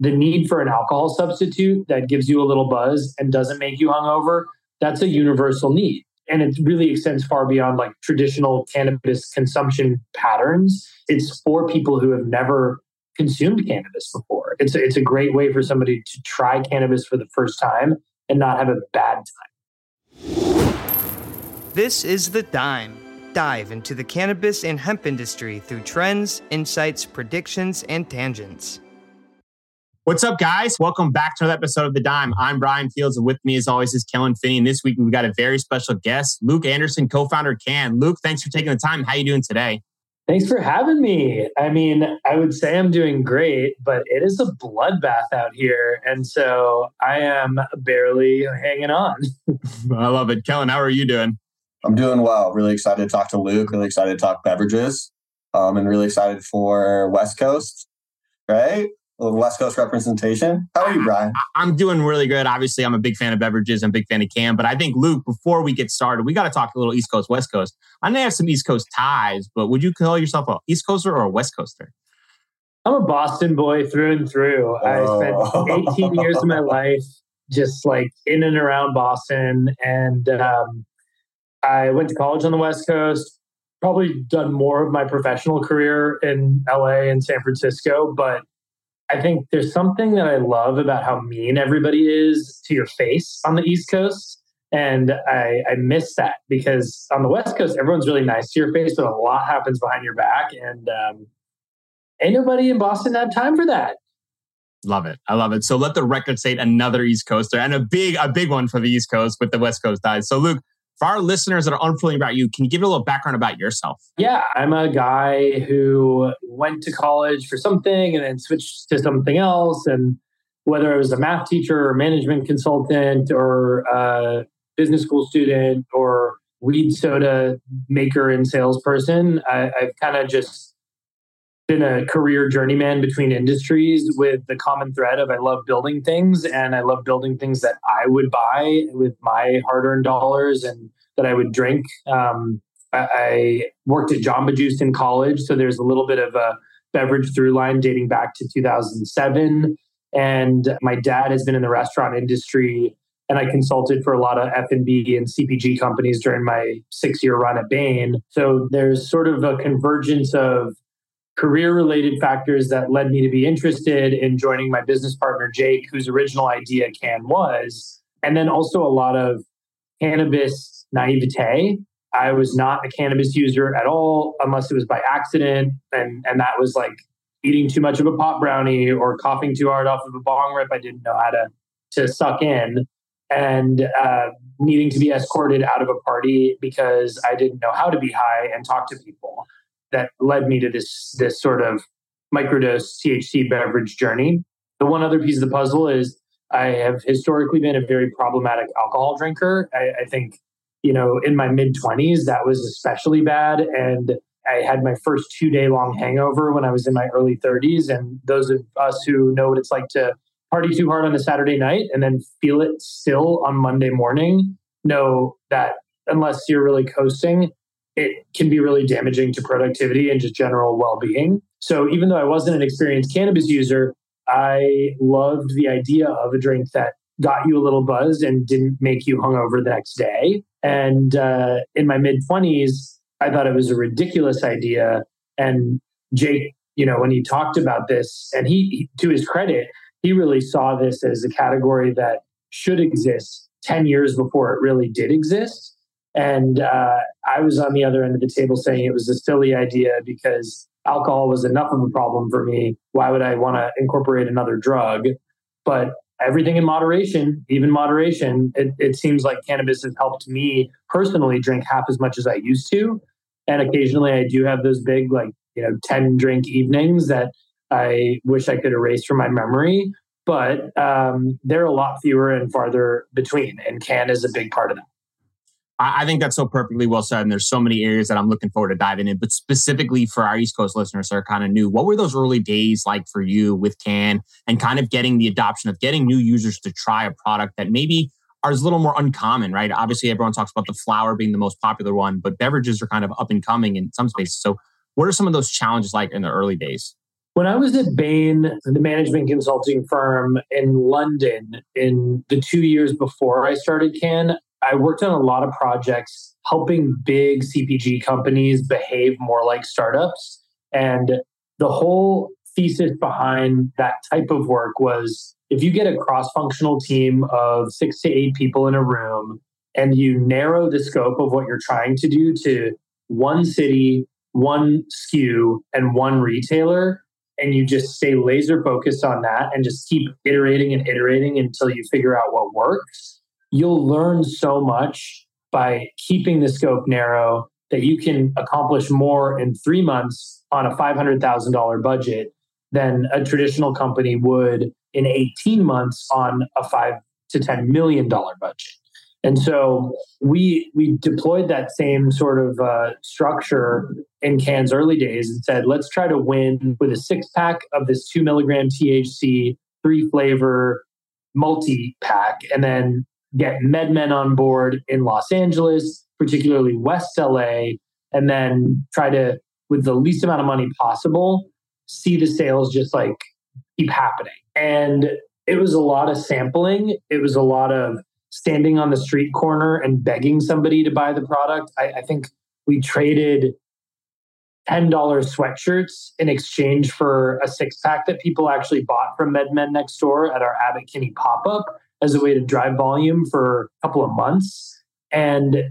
the need for an alcohol substitute that gives you a little buzz and doesn't make you hungover, that's a universal need. And it really extends far beyond like traditional cannabis consumption patterns. It's for people who have never consumed cannabis before. It's a, it's a great way for somebody to try cannabis for the first time and not have a bad time. This is The Dime. Dive into the cannabis and hemp industry through trends, insights, predictions, and tangents. What's up, guys? Welcome back to another episode of The Dime. I'm Bryan Fields, and with me, as always, is Kellen Finney. And this week, we've got a very special guest, Luke Anderson, co-founder Cann. Luke, thanks for taking the time. How are you doing today? Thanks for having me. I mean, I would say I'm doing great, but it is a bloodbath out here. And so I am barely hanging on. I love it. Kellen, how are you doing? I'm doing well. Really excited to talk to Luke, really excited to talk beverages, um, and really excited for West Coast, right? A West Coast representation. How are you, Bryan? I'm doing really good. Obviously, I'm a big fan of beverages. I'm a big fan of Cann. But I think, Luke, before we get started, we got to talk a little East Coast, West Coast. I know you have some East Coast ties, but would you call yourself a East Coaster or a West Coaster? I'm a Boston boy through and through. I spent 18 years of my life just like in and around Boston. And um, I went to college on the West Coast, probably done more of my professional career in LA and San Francisco, but I think there's something that I love about how mean everybody is to your face on the East Coast. And I, I miss that because on the West Coast, everyone's really nice to your face, but a lot happens behind your back. And um, ain't nobody in Boston have time for that. Love it. I love it. So let the record state another East Coaster and a big, a big one for the East Coast with the West Coast ties. So Luke, for our listeners that are unfamiliar about you, can you give a little background about yourself? Yeah, I'm a guy who went to college for something and then switched to something else. And whether I was a math teacher or management consultant or a business school student or weed soda maker and salesperson, I, I've kind of just been a career journeyman between industries with the common thread of I love building things and I love building things that I would buy with my hard earned dollars and that I would drink. Um, I, I, worked at Jamba Juice in college, so there's a little bit of a beverage through line dating back to 2007. And my dad has been in the restaurant industry and I consulted for a lot of F&B and CPG companies during my 6-year run at Bain. So there's sort of a convergence of career related factors that led me to be interested in joining my business partner, Jake, whose original idea Cann was. And then also a lot of cannabis naivete. I was not a cannabis user at all, unless it was by accident. And, and that was like eating too much of a pot brownie or coughing too hard off of a bong rip I didn't know how to, to suck in and uh, needing to be escorted out of a party because I didn't know how to be high and talk to people that led me to this this sort of microdose THC beverage journey. The one other piece of the puzzle is I have historically been a very problematic alcohol drinker. I, I think, you know, in my mid 20s, that was especially bad. And I had my first two day long hangover when I was in my early 30s. And those of us who know what it's like to party too hard on a Saturday night and then feel it still on Monday morning know that unless you're really coasting, it can be really damaging to productivity and just general well being. So even though I wasn't an experienced cannabis user, I loved the idea of a drink that got you a little buzzed and didn't make you hungover the next day. And uh, in my mid 20s, I thought it was a ridiculous idea. And Jake, you know, when he talked about this, and he, to his credit, he really saw this as a category that should exist 10 years before it really did exist. And uh, I was on the other end of the table saying it was a silly idea because alcohol was enough of a problem for me. Why would I want to incorporate another drug? But everything in moderation, even moderation, it, it seems like cannabis has helped me personally drink half as much as I used to. And occasionally I do have those big, like, you know, 10 drink evenings that I wish I could erase from my memory. But um, they're a lot fewer and farther between. And Cann is a big part of that. I think that's so perfectly well said. And there's so many areas that I'm looking forward to diving in. But specifically for our East Coast listeners that are kind of new, what were those early days like for you with Cann and kind of getting the adoption of getting new users to try a product that maybe are a little more uncommon, right? Obviously, everyone talks about the flower being the most popular one, but beverages are kind of up and coming in some spaces. So, what are some of those challenges like in the early days? When I was at Bain, the management consulting firm in London, in the two years before I started Cann, I worked on a lot of projects helping big CPG companies behave more like startups. And the whole thesis behind that type of work was if you get a cross functional team of six to eight people in a room and you narrow the scope of what you're trying to do to one city, one SKU, and one retailer, and you just stay laser focused on that and just keep iterating and iterating until you figure out what works, you'll learn so much by keeping the scope narrow that you can accomplish more in three months on a $500,000 budget than a traditional company would in 18 months on a five to $10 million budget. And so we we deployed that same sort of uh, structure in Cann's early days and said, let's try to win with a six pack of this two milligram THC, three flavor multi pack, and then get MedMen on board in Los Angeles, particularly West LA, and then try to, with the least amount of money possible, see the sales just like keep happening. And it was a lot of sampling. It was a lot of standing on the street corner and begging somebody to buy the product. I, I think we traded $10 sweatshirts in exchange for a six pack that people actually bought from MedMen next door at our Abbot Kinney pop up as a way to drive volume for a couple of months. And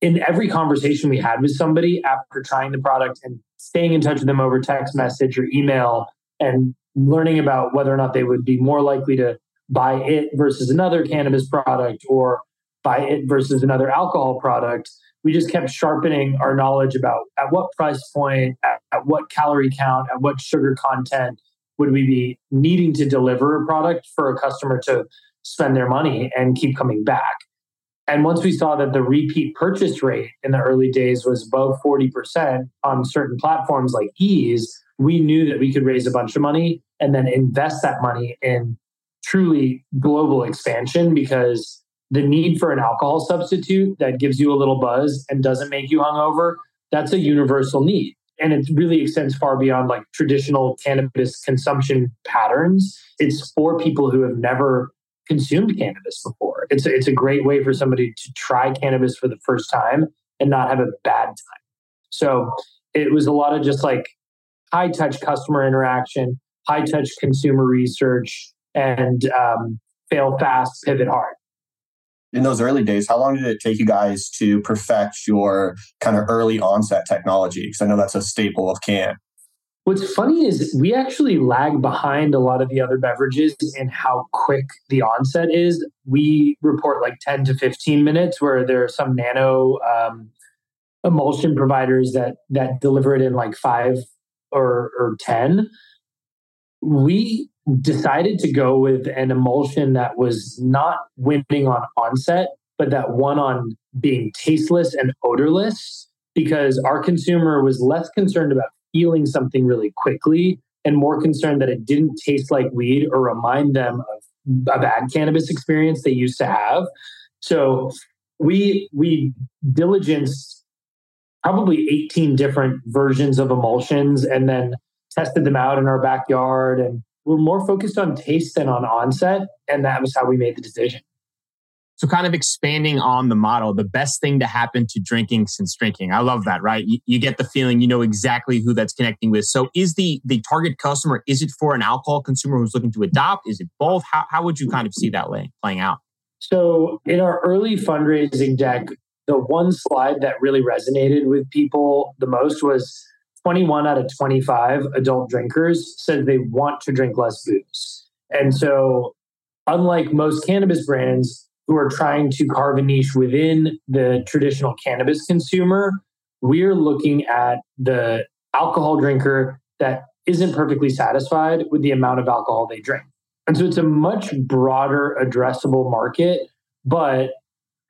in every conversation we had with somebody after trying the product and staying in touch with them over text message or email and learning about whether or not they would be more likely to buy it versus another cannabis product or buy it versus another alcohol product. We just kept sharpening our knowledge about at what price point, at, at what calorie count, at what sugar content would we be needing to deliver a product for a customer to spend their money and keep coming back. And once we saw that the repeat purchase rate in the early days was above 40% on certain platforms like Eaze, we knew that we could raise a bunch of money and then invest that money in truly global expansion because the need for an alcohol substitute that gives you a little buzz and doesn't make you hungover, that's a universal need. And it really extends far beyond like traditional cannabis consumption patterns. It's for people who have never consumed cannabis before. It's a, it's a great way for somebody to try cannabis for the first time and not have a bad time. So it was a lot of just like high touch customer interaction, high touch consumer research, and um, fail fast, pivot hard. In those early days, how long did it take you guys to perfect your kind of early onset technology? Because I know that's a staple of Cann. What's funny is we actually lag behind a lot of the other beverages in how quick the onset is. We report like 10 to 15 minutes, where there are some nano um, emulsion providers that that deliver it in like five or, or 10. We decided to go with an emulsion that was not winning on onset, but that won on being tasteless and odorless because our consumer was less concerned about feeling something really quickly and more concerned that it didn't taste like weed or remind them of a bad cannabis experience they used to have. So we we diligenced probably 18 different versions of emulsions and then tested them out in our backyard and we're more focused on taste than on onset and that was how we made the decision so, kind of expanding on the model, the best thing to happen to drinking since drinking. I love that, right? You, you, get the feeling you know exactly who that's connecting with. So, is the the target customer is it for an alcohol consumer who's looking to adopt? Is it both? How how would you kind of see that way playing out? So, in our early fundraising deck, the one slide that really resonated with people the most was 21 out of 25 adult drinkers said they want to drink less booze. And so, unlike most cannabis brands, who are trying to carve a niche within the traditional cannabis consumer, we're looking at the alcohol drinker that isn't perfectly satisfied with the amount of alcohol they drink. And so it's a much broader addressable market, but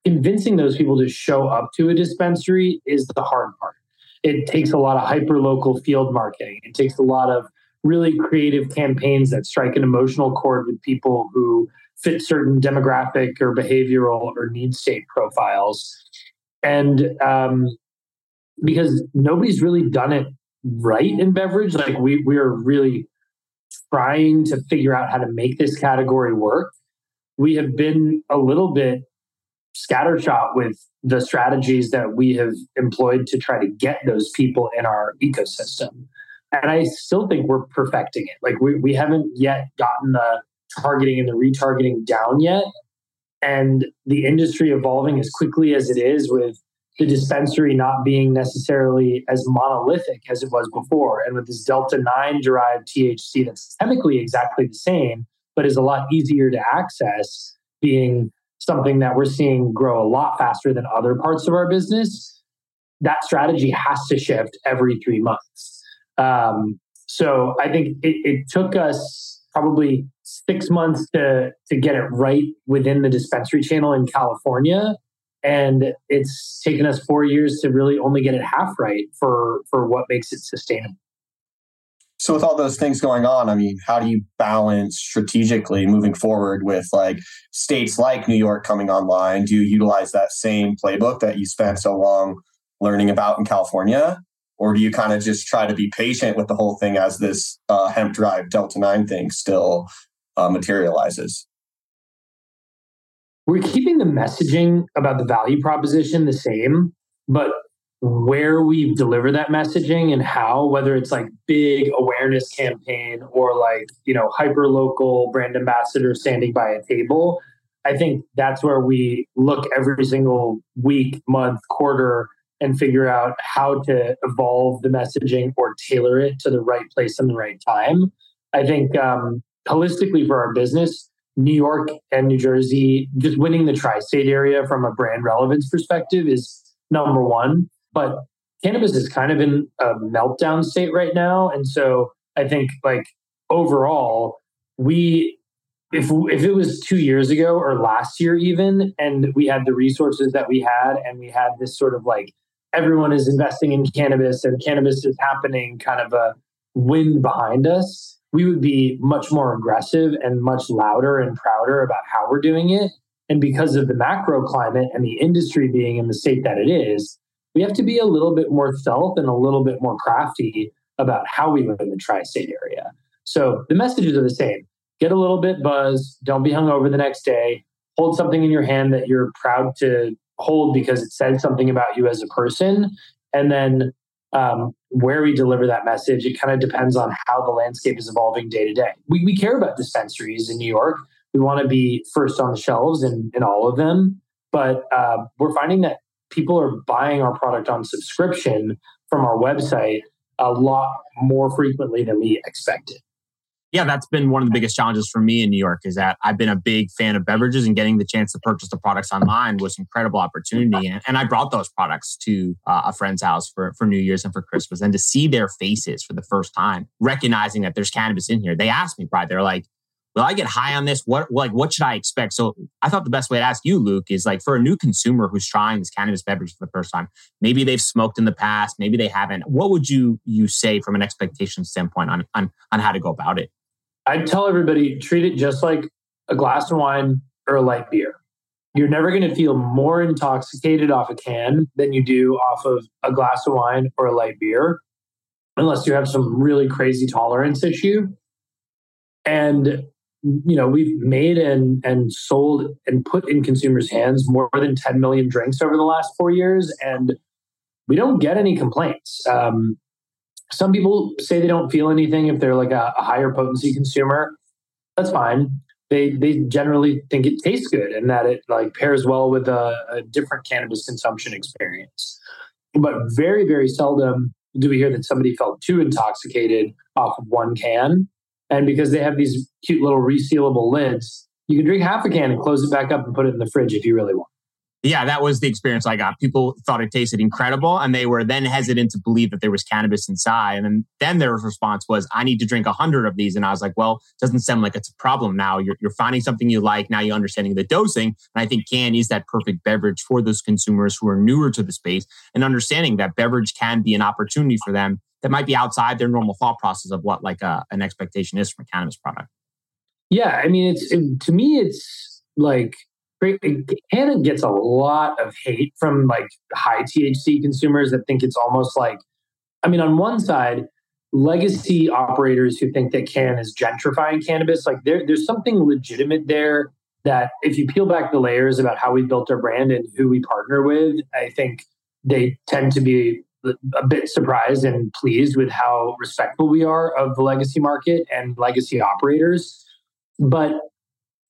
convincing those people to show up to a dispensary is the hard part. It takes a lot of hyper local field marketing. It takes a lot of really creative campaigns that strike an emotional chord with people who fit certain demographic or behavioral or need state profiles. And um, because nobody's really done it right in beverage, like we we are really trying to figure out how to make this category work, we have been a little bit scattershot with the strategies that we have employed to try to get those people in our ecosystem. And I still think we're perfecting it. Like we, we haven't yet gotten the targeting and the retargeting down yet. And the industry evolving as quickly as it is with the dispensary not being necessarily as monolithic as it was before. And with this Delta 9 derived THC that's chemically exactly the same, but is a lot easier to access, being something that we're seeing grow a lot faster than other parts of our business, that strategy has to shift every three months. Um, so I think it, it took us probably six months to to get it right within the dispensary channel in California. And it's taken us four years to really only get it half right for for what makes it sustainable. So with all those things going on i mean how do you balance strategically moving forward with like states like new york coming online? Do you utilize that same playbook that you spent so long learning about in california or do you kind of just try to be patient with the whole thing as this uh, hemp drive delta 9 thing still uh, materializes? We're keeping the messaging about the value proposition the same, but where we deliver that messaging and how, whether it's like big awareness campaign or like, you know, hyper local brand ambassador standing by a table, I think that's where we look every single week, month, quarter, and figure out how to evolve the messaging or tailor it to the right place and the right time. I think um, holistically for our business, New York and New Jersey, just winning the tri state area from a brand relevance perspective is number one. But cannabis is kind of in a meltdown state right now. And so I think, like, overall, we, if, if it was two years ago or last year, even, and we had the resources that we had, and we had this sort of like everyone is investing in cannabis and cannabis is happening kind of a wind behind us we would be much more aggressive and much louder and prouder about how we're doing it. And because of the macro climate and the industry being in the state that it is, we have to be a little bit more stealth and a little bit more crafty about how we live in the tri state area. So the messages are the same get a little bit buzz, don't be hungover the next day, hold something in your hand that you're proud to hold because it says something about you as a person. And then um, where we deliver that message, it kind of depends on how the landscape is evolving day to day. We, we care about dispensaries in New York. We want to be first on the shelves in, in all of them. But uh, we're finding that people are buying our product on subscription from our website a lot more frequently than we expected yeah, that's been one of the biggest challenges for me in New York is that I've been a big fan of beverages and getting the chance to purchase the products online was an incredible opportunity. And, and I brought those products to uh, a friend's house for, for New Year's and for Christmas and to see their faces for the first time, recognizing that there's cannabis in here. They asked me, probably, they're like, will I get high on this? What like what should I expect? So I thought the best way to ask you, Luke, is like for a new consumer who's trying this cannabis beverage for the first time, maybe they've smoked in the past, maybe they haven't. What would you you say from an expectation standpoint on on on how to go about it? I'd tell everybody treat it just like a glass of wine or a light beer. You're never going to feel more intoxicated off a can than you do off of a glass of wine or a light beer, unless you have some really crazy tolerance issue. And you know, we've made and and sold and put in consumers' hands more than 10 million drinks over the last four years, and we don't get any complaints. Um, some people say they don't feel anything if they're like a, a higher potency consumer. That's fine. They they generally think it tastes good and that it like pairs well with a, a different cannabis consumption experience. But very very seldom do we hear that somebody felt too intoxicated off of one can. And because they have these cute little resealable lids, you can drink half a can and close it back up and put it in the fridge if you really want yeah, that was the experience I got. People thought it tasted incredible and they were then hesitant to believe that there was cannabis inside. And then, then their response was, I need to drink a hundred of these. And I was like, well, it doesn't sound like it's a problem now. You're, you're finding something you like. Now you're understanding the dosing. And I think Cann is that perfect beverage for those consumers who are newer to the space and understanding that beverage can be an opportunity for them that might be outside their normal thought process of what like a, an expectation is from a cannabis product. Yeah. I mean, it's, it, to me, it's like, Hannah gets a lot of hate from like high THC consumers that think it's almost like, I mean, on one side, legacy operators who think that Cann is gentrifying cannabis, like there, there's something legitimate there that if you peel back the layers about how we built our brand and who we partner with, I think they tend to be a bit surprised and pleased with how respectful we are of the legacy market and legacy operators. But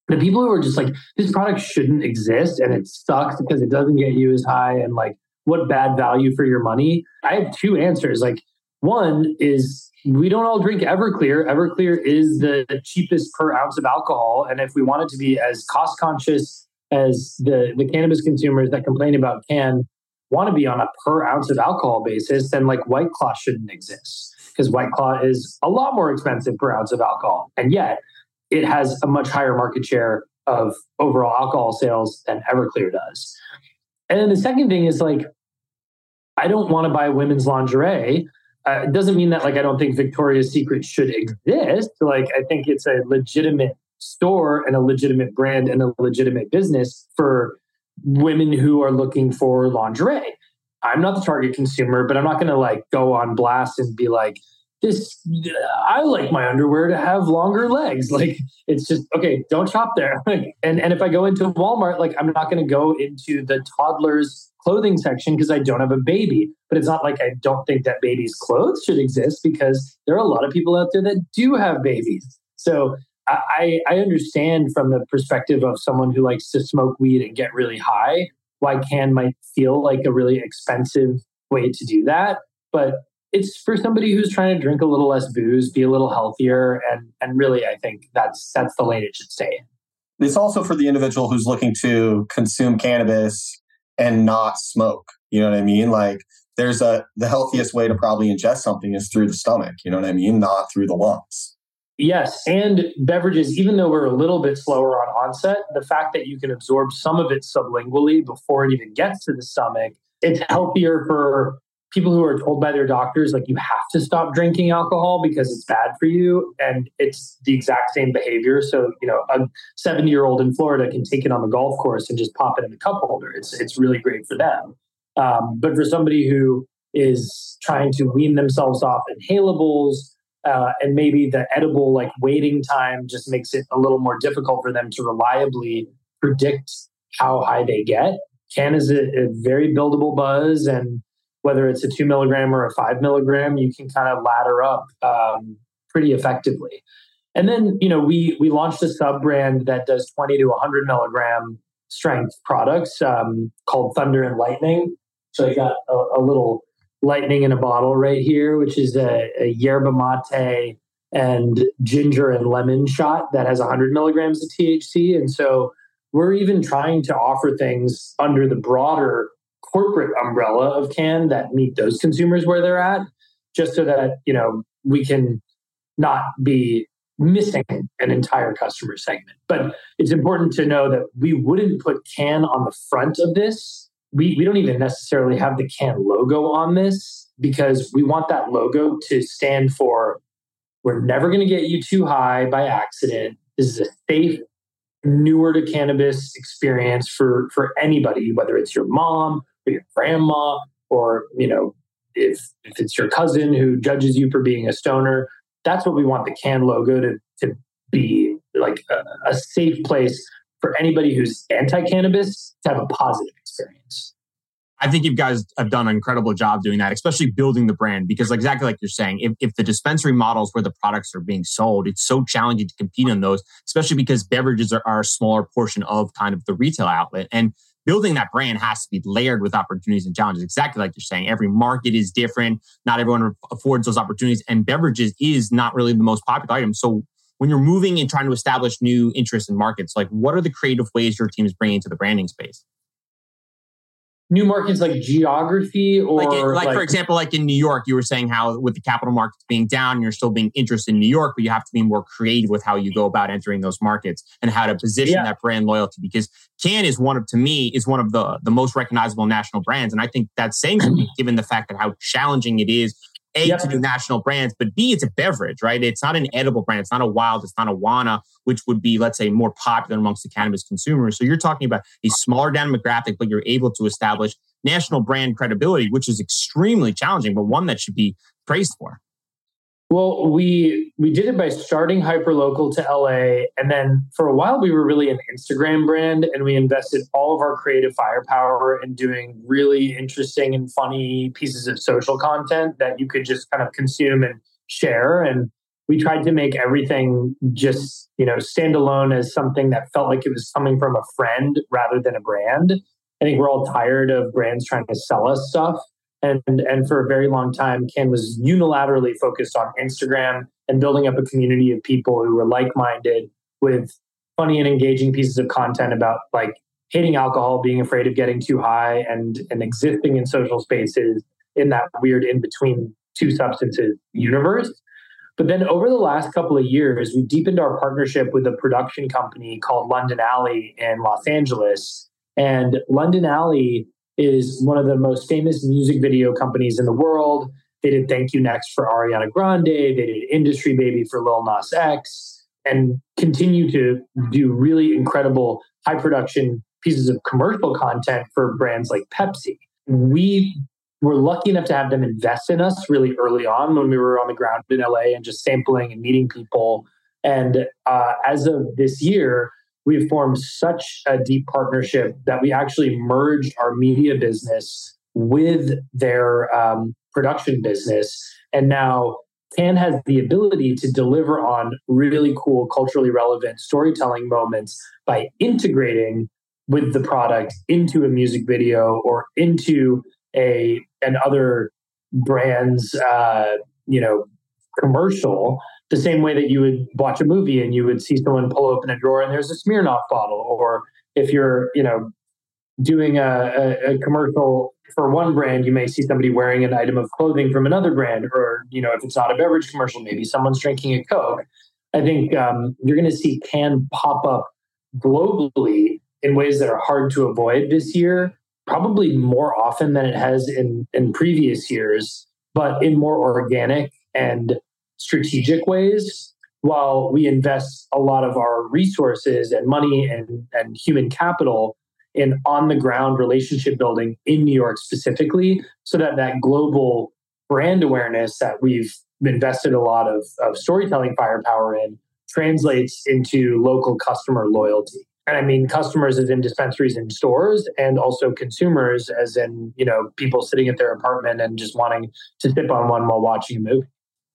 the people who are just like, this product shouldn't exist and it sucks because it doesn't get you as high and like, what bad value for your money? I have two answers. Like, one is we don't all drink Everclear. Everclear is the cheapest per ounce of alcohol. And if we want it to be as cost conscious as the, the cannabis consumers that complain about Cann want to be on a per ounce of alcohol basis, then like White Claw shouldn't exist because White Claw is a lot more expensive per ounce of alcohol. And yet it has a much higher market share of overall alcohol sales than Everclear does. And then the second thing is like, I don't want to buy women's lingerie uh, it doesn't mean that like I don't think Victoria's Secret should exist. Like I think it's a legitimate store and a legitimate brand and a legitimate business for women who are looking for lingerie. I'm not the target consumer, but I'm not going to like go on blast and be like, I like my underwear to have longer legs. Like it's just, okay, don't shop there. and, and if I go into Walmart, like I'm not going to go into the toddlers clothing section because I don't have a baby. But it's not like I don't think that babies' clothes should exist because there are a lot of people out there that do have babies. So I, I understand from the perspective of someone who likes to smoke weed and get really high why Cann might feel like a really expensive way to do that. But it's for somebody who's trying to drink a little less booze, be a little healthier, and and really I think that's that's the lane it should stay in. It's also for the individual who's looking to consume cannabis and not smoke. You know what I mean? Like there's a the healthiest way to probably ingest something is through the stomach. You know what I mean? Not through the lungs. Yes, and beverages, even though we're a little bit slower on onset, the fact that you can absorb some of it sublingually before it even gets to the stomach, it's healthier for people who are told by their doctors like you have to stop drinking alcohol because it's bad for you and it's the exact same behavior. So you know a 70 year old in florida can take it on the golf course and just pop it in the cup holder. It's it's really great for them. Um, but for somebody who is trying to wean themselves off inhalables uh, and maybe the edible like waiting time just makes it a little more difficult for them to reliably predict how high they get Cann is a, a very buildable buzz and whether it's a two milligram or a five milligram, you can kind of ladder up um, pretty effectively. And then, you know, we we launched a sub brand that does 20 to 100 milligram strength products um, called Thunder and Lightning. So I got a, a, little lightning in a bottle right here, which is a, a yerba mate and ginger and lemon shot that has 100 milligrams of THC. And so we're even trying to offer things under the broader corporate umbrella of Cann that meet those consumers where they're at just so that you know we can not be missing an entire customer segment. But it's important to know that we wouldn't put Cann on the front of this. We, we don't even necessarily have the Cann logo on this because we want that logo to stand for we're never going to get you too high by accident. This is a safe newer to cannabis experience for for anybody whether it's your mom your grandma, or you know, if if it's your cousin who judges you for being a stoner, that's what we want the Cann logo to to be like a, a safe place for anybody who's anti-cannabis to have a positive experience. I think you guys have done an incredible job doing that, especially building the brand. Because exactly like you're saying, if, if the dispensary models where the products are being sold, it's so challenging to compete on those, especially because beverages are, are a smaller portion of kind of the retail outlet. And building that brand has to be layered with opportunities and challenges. Exactly like you're saying, every market is different. Not everyone affords those opportunities, and beverages is not really the most popular item. So when you're moving and trying to establish new interests in markets, like what are the creative ways your team is bringing to the branding space? New markets like geography or like, like, like, for example like in new york you were saying how with the capital markets being down you're still being interested in new york but you have to be more creative with how you go about entering those markets and how to position yeah. that brand loyalty because Cann is one of to me is one of the the most recognizable national brands and i think that's saying something given the fact that how challenging it is a, yep. to do national brands, but B, it's a beverage, right? It's not an edible brand. It's not a Wyld. It's not a Wana, which would be, let's say, more popular amongst the cannabis consumers. So you're talking about a smaller demographic, but you're able to establish national brand credibility, which is extremely challenging, but one that should be praised for. Well, we we did it by starting hyperlocal to LA, and then for a while we were really an Instagram brand, and we invested all of our creative firepower in doing really interesting and funny pieces of social content that you could just kind of consume and share. And we tried to make everything just you know stand alone as something that felt like it was coming from a friend rather than a brand. I think we're all tired of brands trying to sell us stuff. And, and for a very long time, Cann was unilaterally focused on Instagram and building up a community of people who were like minded with funny and engaging pieces of content about like hating alcohol, being afraid of getting too high, and, and existing in social spaces in that weird in between two substances universe. But then over the last couple of years, we deepened our partnership with a production company called London Alley in Los Angeles. And London Alley is one of the most famous music video companies in the world. They did Thank You Next for Ariana Grande. They did Industry Baby for Lil Nas X and continue to do really incredible high production pieces of commercial content for brands like Pepsi. We were lucky enough to have them invest in us really early on when we were on the ground in LA and just sampling and meeting people. And uh, as of this year, we've formed such a deep partnership that we actually merged our media business with their um, production business. And now Cann has the ability to deliver on really cool, culturally relevant storytelling moments by integrating with the product into a music video or into a an other brand's uh, you know commercial the same way that you would watch a movie and you would see someone pull open a drawer and there's a Smirnoff bottle, or if you're, you know, doing a, a, a, commercial for one brand, you may see somebody wearing an item of clothing from another brand, or you know, if it's not a beverage commercial, maybe someone's drinking a Coke. I think um, you're going to see Cann pop up globally in ways that are hard to avoid this year, probably more often than it has in in previous years, but in more organic and strategic ways while we invest a lot of our resources and money and, and human capital in on the ground relationship building in New York specifically, so that that global brand awareness that we've invested a lot of, of storytelling firepower in translates into local customer loyalty. And I mean customers as in dispensaries and stores and also consumers as in, you know, people sitting at their apartment and just wanting to sip on one while watching a movie.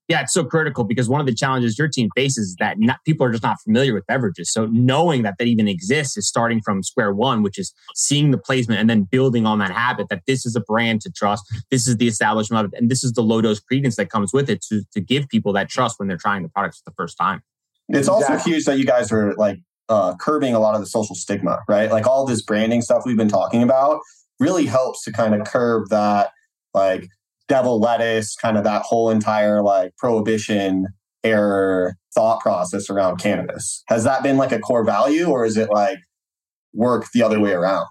Yeah, it's so critical because one of the challenges your team faces is that not, people are just not familiar with beverages. So knowing that that even exists is starting from square one, which is seeing the placement and then building on that habit that this is a brand to trust. This is the establishment of it. And this is the low dose credence that comes with it to, to give people that trust when they're trying the products for the first time. It's exactly. also huge that you guys are like uh, curbing a lot of the social stigma, right? Like all this branding stuff we've been talking about really helps to kind of curb that like devil lettuce, kind of that whole entire like prohibition era thought process around cannabis. Has that been like a core value or is it like work the other way around?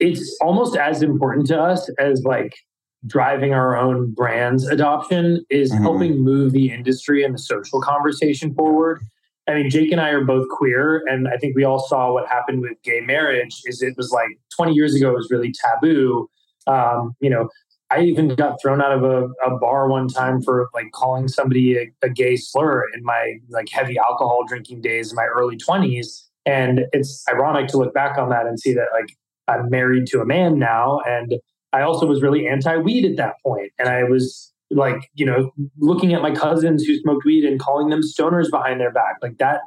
It's almost as important to us as like driving our own brand's adoption is mm-hmm. helping move the industry and the social conversation forward. I mean, Jake and I are both queer, and I think we all saw what happened with gay marriage. Is it was like 20 years ago, it was really taboo. Um, you know, I even got thrown out of a, a bar one time for like calling somebody a, a, gay slur in my like heavy alcohol drinking days in my early 20s. And it's ironic to look back on that and see that like I'm married to a man now. And I also was really anti weed at that point. And I was like, you know, looking at my cousins who smoked weed and calling them stoners behind their back. Like that,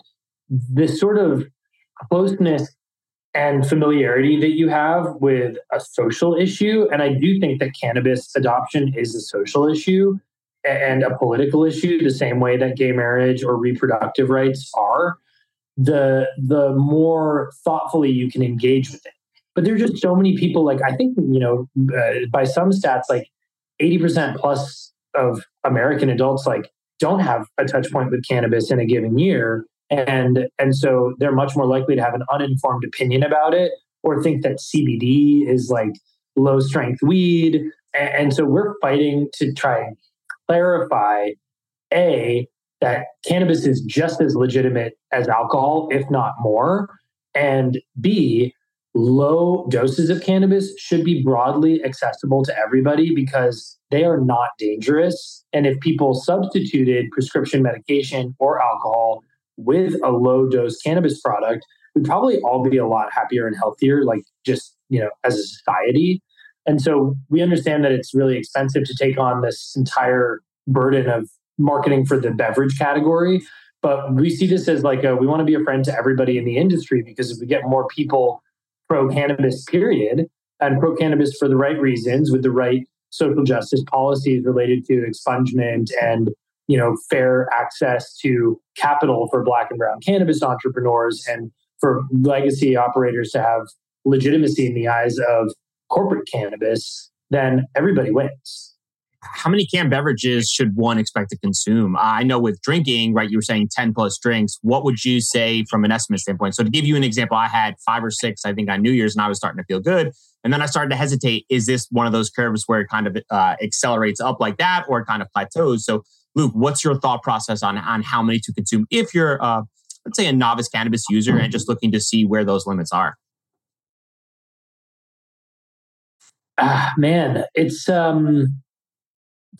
this sort of closeness and familiarity that you have with a social issue. And I do think that cannabis adoption is a social issue and a political issue, the same way that gay marriage or reproductive rights are. The the more thoughtfully you can engage with it. But there's just so many people. Like I think you know, uh, by some stats, like eighty percent plus of American adults like don't have a touch point with cannabis in a given year and and so they're much more likely to have an uninformed opinion about it or think that CBD is like low strength weed and, and so we're fighting to try and clarify a that cannabis is just as legitimate as alcohol if not more and b low doses of cannabis should be broadly accessible to everybody because they are not dangerous. And if people substituted prescription medication or alcohol with a low dose cannabis product, we'd probably all be a lot happier and healthier, like just, you know, as a society. And so we understand that it's really expensive to take on this entire burden of marketing for the beverage category. But we see this as like a, we want to be a friend to everybody in the industry because if we get more people pro cannabis, period, and pro cannabis for the right reasons with the right social justice policies related to expungement and you know fair access to capital for black and brown cannabis entrepreneurs and for legacy operators to have legitimacy in the eyes of corporate cannabis then everybody wins how many canned beverages should one expect to consume? I know with drinking, right, you were saying 10 plus drinks. What would you say from an estimate standpoint? So to give you an example, I had five or six, I think on New Year's, and I was starting to feel good. And then I started to hesitate. Is this one of those curves where it kind of uh, accelerates up like that or it kind of plateaus? So Luke, what's your thought process on, on how many to consume if you're, uh, let's say, a novice cannabis user and just looking to see where those limits are? Ah, man, it's um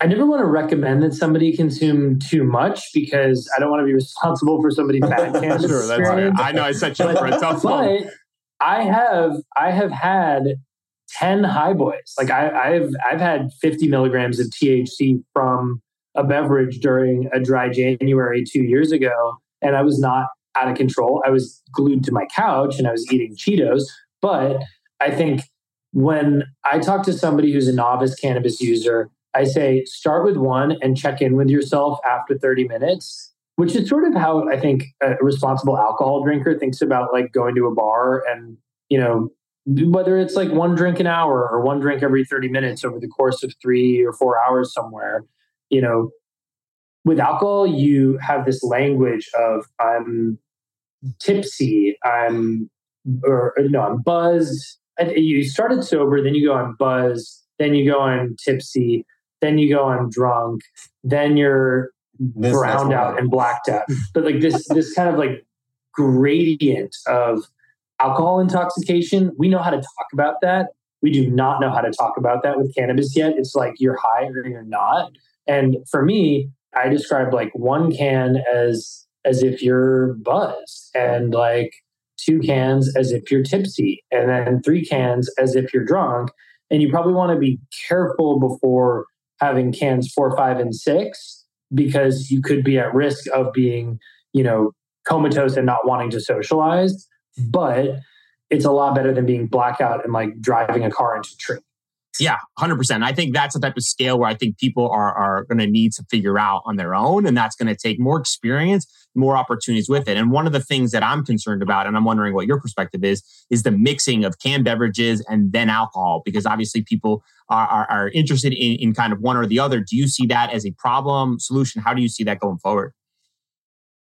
I never want to recommend that somebody consume too much because I don't want to be responsible for somebody's bad cancer. sure, that's I know I set you up for a tough one. I have I have had 10 Hi Boys. Like I, have I've had 50 milligrams of THC from a beverage during a dry January two years ago, and I was not out of control. I was glued to my couch and I was eating Cheetos. But I think when I talk to somebody who's a novice cannabis user I say start with one and check in with yourself after 30 minutes, which is sort of how I think a responsible alcohol drinker thinks about like going to a bar and, you know, whether it's like one drink an hour or one drink every 30 minutes over the course of three or four hours somewhere, you know, with alcohol, you have this language of I'm tipsy, I'm, or no, I'm buzzed. You started sober, then you go on buzz, then you go on tipsy, then you go on drunk, then you're this, browned out and blacked out. But like this, this kind of like gradient of alcohol intoxication, we know how to talk about that. We do not know how to talk about that with cannabis yet. It's like you're high or you're not. And for me, I describe like one can as as if you're buzzed and like two cans as if you're tipsy and then three cans as if you're drunk and you probably want to be careful before having cans four, five, and six because you could be at risk of being, you know, comatose and not wanting to socialize. But it's a lot better than being blackout and like driving a car into a tree. Yeah, 100%. I think that's the type of scale where I think people are, are going to need to figure out on their own. And that's going to take more experience, more opportunities with it. And one of the things that I'm concerned about, and I'm wondering what your perspective is, is the mixing of canned beverages and then alcohol, because obviously people are, are, are interested in, in kind of one or the other. Do you see that as a problem, solution? How do you see that going forward?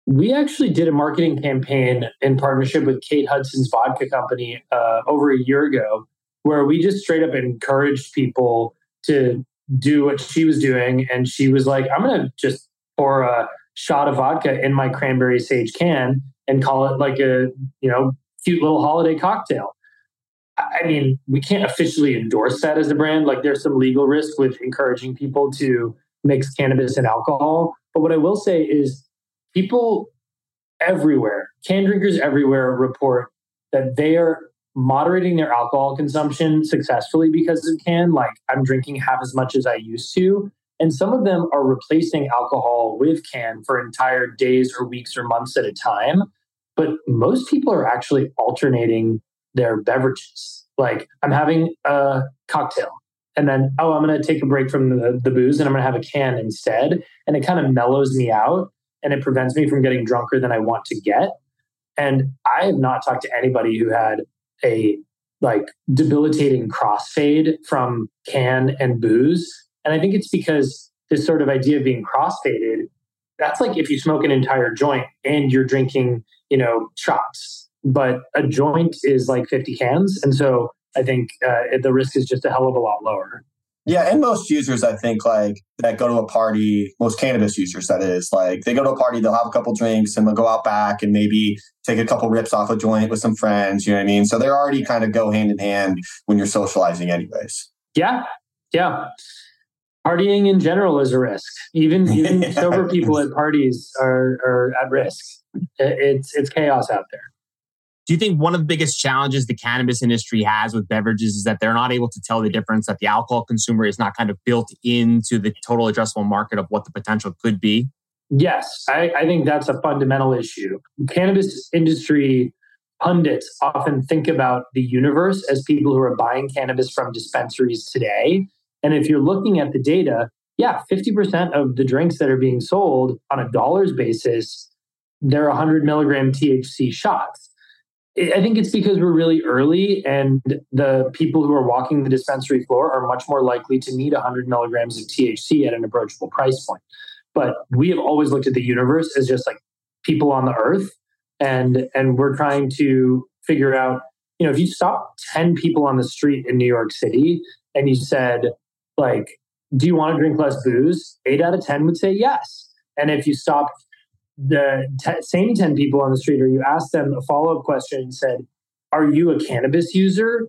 We actually did a marketing campaign in partnership with Kate Hudson's vodka company uh, over a year ago where we just straight up encouraged people to do what she was doing. And she was like, I'm going to just pour a shot of vodka in my cranberry sage can and call it like a, you know, cute little holiday cocktail. I mean, we can't officially endorse that as a brand. Like, there's some legal risk with encouraging people to mix cannabis and alcohol. But what I will say is, people everywhere, Cann drinkers everywhere report that they are moderating their alcohol consumption successfully because of Cann. Like I'm drinking half as much as I used to. And some of them are replacing alcohol with Cann for entire days or weeks or months at a time. But most people are actually alternating their beverages. Like I'm having a cocktail and then, oh, I'm going to take a break from the, the booze and I'm going to have a can instead. And it kind of mellows me out and it prevents me from getting drunker than I want to get. And I have not talked to anybody who had a like debilitating crossfade from Cann and booze. And I think it's because this sort of idea of being crossfaded, that's like if you smoke an entire joint and you're drinking, you know, shots. But a joint is like 50 cans. And so I think uh, the risk is just a hell of a lot lower. Yeah, and most users, I think, like that go to a party, most cannabis users, that is, like they go to a party, they'll have a couple drinks and they'll go out back and maybe take a couple rips off a joint with some friends. You know what I mean? So they're already kind of go hand in hand when you're socializing, anyways. Yeah, yeah. Partying in general is a risk. Even even sober people at parties are are at risk. It's it's chaos out there. Do you think one of the biggest challenges the cannabis industry has with beverages is that they're not able to tell the difference that the alcohol consumer is not kind of built into the total addressable market of what the potential could be? Yes, I, I think that's a fundamental issue. Cannabis industry pundits often think about the universe as people who are buying cannabis from dispensaries today. And if you're looking at the data, yeah, 50% of the drinks that are being sold on a dollars basis, they're 100 milligram THC shots. I think it's because we're really early and the people who are walking the dispensary floor are much more likely to need 100 milligrams of THC at an approachable price point. But we have always looked at the universe as just like people on the earth and and we're trying to figure out, you know, if you stop 10 people on the street in New York City and you said like do you want to drink less booze? 8 out of 10 would say yes. And if you stopped the t- same 10 people on the street or you ask them a follow-up question and said are you a cannabis user?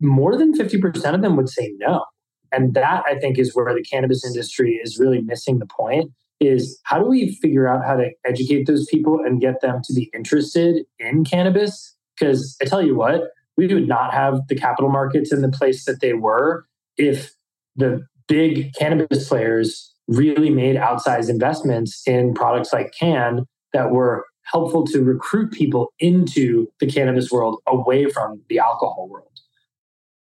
More than 50% of them would say no. And that i think is where the cannabis industry is really missing the point is how do we figure out how to educate those people and get them to be interested in cannabis? Because i tell you what we would not have the capital markets in the place that they were if the big cannabis players really made outsized investments in products like Cann that were helpful to recruit people into the cannabis world away from the alcohol world.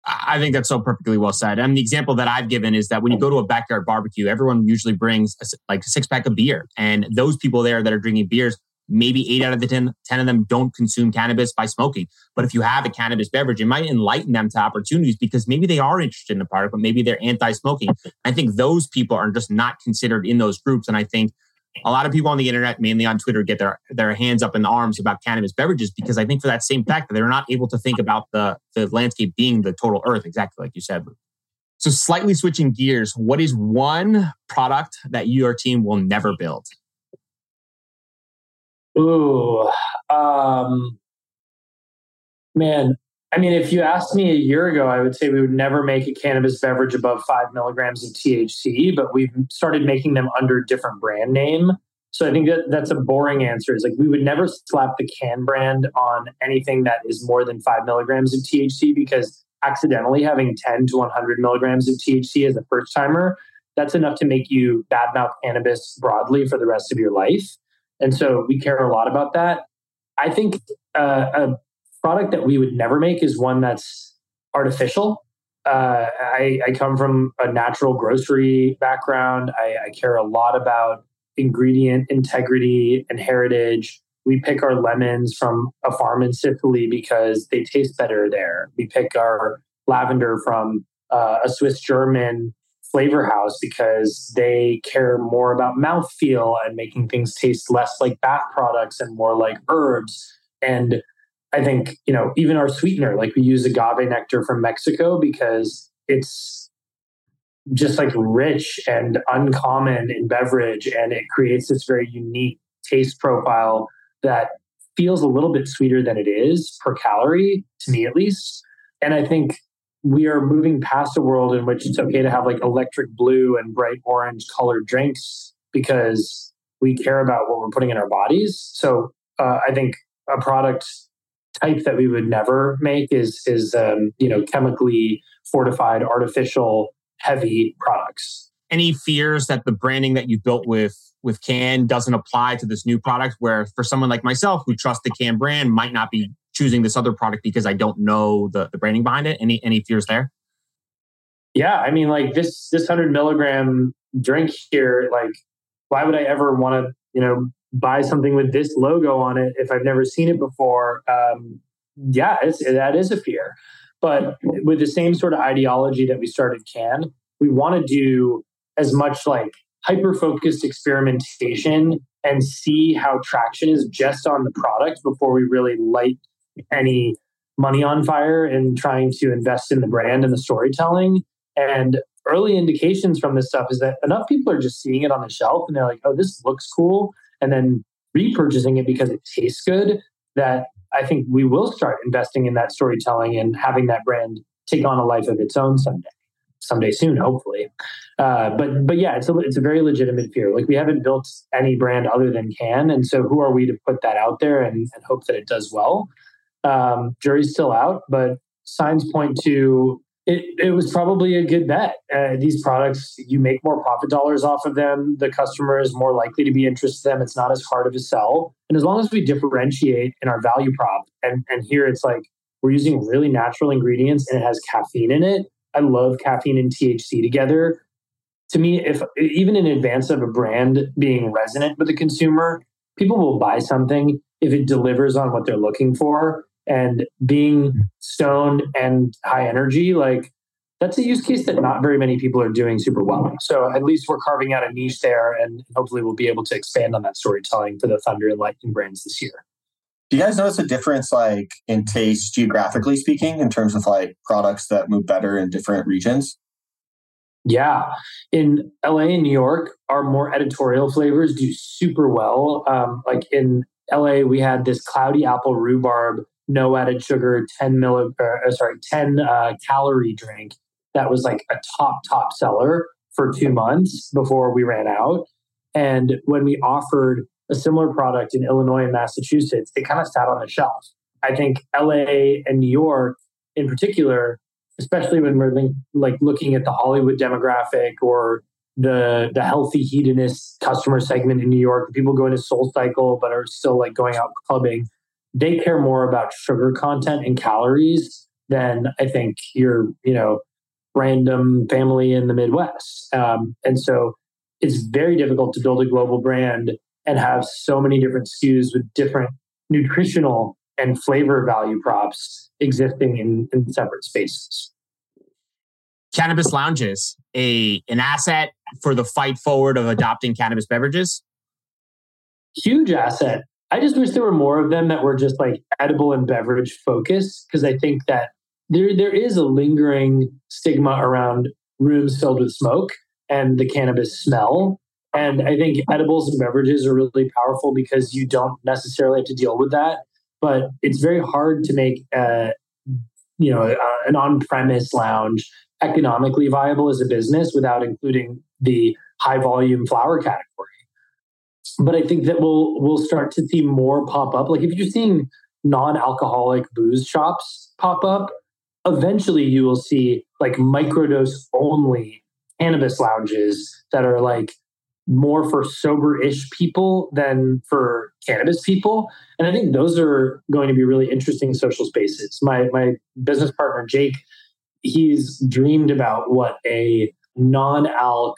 I think that's so perfectly well said. And the example that I've given is that when you go to a backyard barbecue, everyone usually brings a, like a six pack of beer. And those people there that are drinking beers maybe eight out of the 10, 10 of them don't consume cannabis by smoking. But if you have a cannabis beverage, it might enlighten them to opportunities because maybe they are interested in the product, but maybe they're anti smoking. I think those people are just not considered in those groups. And I think a lot of people on the internet, mainly on Twitter, get their, their hands up in the arms about cannabis beverages because I think for that same fact that they're not able to think about the, the landscape being the total earth, exactly like you said. So, slightly switching gears, what is one product that your team will never build? Ooh, um, man. I mean, if you asked me a year ago, I would say we would never make a cannabis beverage above five milligrams of THC, but we've started making them under different brand name. So I think that that's a boring answer. Is like we would never slap the Cann brand on anything that is more than five milligrams of THC because accidentally having 10 to 100 milligrams of THC as a first timer, that's enough to make you badmouth cannabis broadly for the rest of your life. And so we care a lot about that. I think uh, a product that we would never make is one that's artificial. Uh, I, I, come from a natural grocery background. I, I care a lot about ingredient integrity and heritage. We pick our lemons from a farm in Sicily because they taste better there. We pick our lavender from uh, a Swiss German flavor house because they care more about mouthfeel and making things taste less like bath products and more like herbs. And I think, you know, even our sweetener, like we use agave nectar from Mexico because it's just like rich and uncommon in beverage and it creates this very unique taste profile that feels a little bit sweeter than it is per calorie to me at least and i think we are moving past a world in which it's okay to have like electric blue and bright orange colored drinks because we care about what we're putting in our bodies. So uh, I think a product type that we would never make is is um, you know chemically fortified, artificial, heavy products. Any fears that the branding that you built with with Cann doesn't apply to this new product? Where for someone like myself who trusts the Cann brand might not be choosing this other product because I don't know the, the branding behind it? Any any fears there? Yeah, I mean, like this this hundred milligram drink here, like why would I ever want to you know buy something with this logo on it if I've never seen it before? Um, yeah, that is a fear. But with the same sort of ideology that we started Cann, we want to do as much like hyper focused experimentation and see how traction is just on the product before we really light any money on fire in trying to invest in the brand and the storytelling. And early indications from this stuff is that enough people are just seeing it on the shelf and they're like, oh, this looks cool. And then repurchasing it because it tastes good that I think we will start investing in that storytelling and having that brand take on a life of its own someday, someday soon, hopefully. Uh, but but yeah, it's a it's a very legitimate fear. Like we haven't built any brand other than Cann, and so who are we to put that out there and, and hope that it does well? Um, jury's still out, but signs point to it, it was probably a good bet. Uh, these products, you make more profit dollars off of them. The customer is more likely to be interested in them. It's not as hard of a sell. And as long as we differentiate in our value prop, and, and here it's like we're using really natural ingredients and it has caffeine in it. I love caffeine and THC together. To me, if even in advance of a brand being resonant with the consumer, people will buy something if it delivers on what they're looking for and being stoned and high energy like that's a use case that not very many people are doing super well so at least we're carving out a niche there and hopefully we'll be able to expand on that storytelling for the thunder and lightning brands this year do you guys notice a difference like in taste geographically speaking in terms of like products that move better in different regions yeah. In LA and New York, our more editorial flavors do super well. Um, like in LA, we had this cloudy apple rhubarb no added sugar, 10 milli, uh, sorry, 10 uh, calorie drink that was like a top, top seller for two months before we ran out. And when we offered a similar product in Illinois and Massachusetts, it kind of sat on the shelf. I think LA and New York in particular, especially when we're like looking at the Hollywood demographic or the the healthy hedonist customer segment in New York, people going to SoulCycle but are still like going out clubbing they care more about sugar content and calories than I think your, you know, random family in the Midwest. Um, and so it's very difficult to build a global brand and have so many different SKUs with different nutritional and flavor value props existing in, in separate spaces. Cannabis lounges, a an asset for the fight forward of adopting cannabis beverages. Huge asset. I just wish there were more of them that were just like edible and beverage focused because I think that there there is a lingering stigma around rooms filled with smoke and the cannabis smell. And I think edibles and beverages are really powerful because you don't necessarily have to deal with that. But it's very hard to make a, you know a, an on-premise lounge economically viable as a business without including the high volume flower category but I think that we'll we'll start to see more pop up. Like if you're seeing non-alcoholic booze shops pop up, eventually you will see like microdose only cannabis lounges that are like more for sober-ish people than for cannabis people. And I think those are going to be really interesting social spaces. My my business partner Jake, he's dreamed about what a non-alc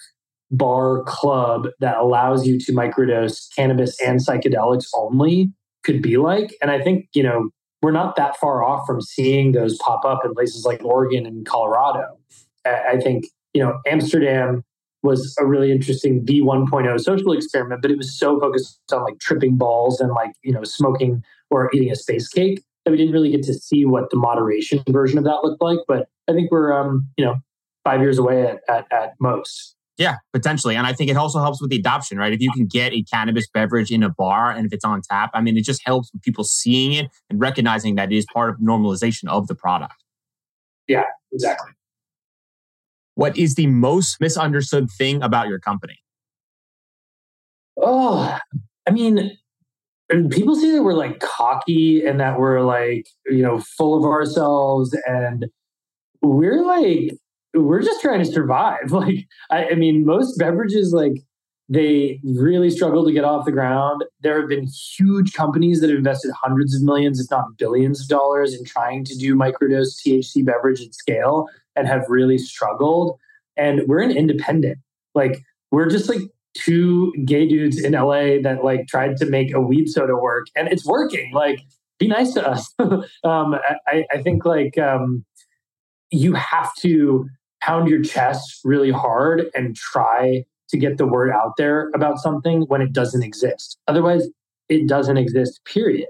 bar club that allows you to microdose cannabis and psychedelics only could be like. And I think, you know, we're not that far off from seeing those pop up in places like Oregon and Colorado. I think, you know, Amsterdam was a really interesting V 1.0 social experiment, but it was so focused on like tripping balls and like, you know, smoking or eating a space cake that we didn't really get to see what the moderation version of that looked like. But I think we're, um, you know, five years away at, at, at most. Yeah, potentially. And I think it also helps with the adoption, right? If you can get a cannabis beverage in a bar and if it's on tap, I mean, it just helps with people seeing it and recognizing that it is part of normalization of the product. Yeah, exactly. What is the most misunderstood thing about your company? Oh, I mean, people say that we're like cocky and that we're like, you know, full of ourselves and we're like we're just trying to survive. Like, I, I, mean, most beverages, like, they really struggle to get off the ground. There have been huge companies that have invested hundreds of millions, if not billions of dollars in trying to do microdose THC beverage at scale and have really struggled. And we're an independent. Like, we're just like two gay dudes in LA that like tried to make a weed soda work and it's working. Like, be nice to us. um, I, I think like um, you have to pound your chest really hard and try to get the word out there about something when it doesn't exist. Otherwise, it doesn't exist, period.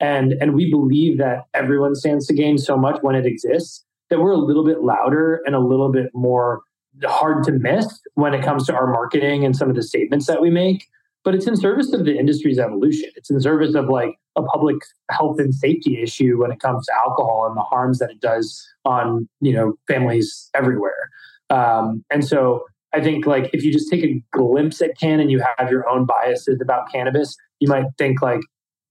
And, and we believe that everyone stands to gain so much when it exists that we're a little bit louder and a little bit more hard to miss when it comes to our marketing and some of the statements that we make. But it's in service of the industry's evolution. It's in service of like a public health and safety issue when it comes to alcohol and the harms that it does on you know families everywhere. Um, and so I think like if you just take a glimpse at Cann and you have your own biases about cannabis, you might think like,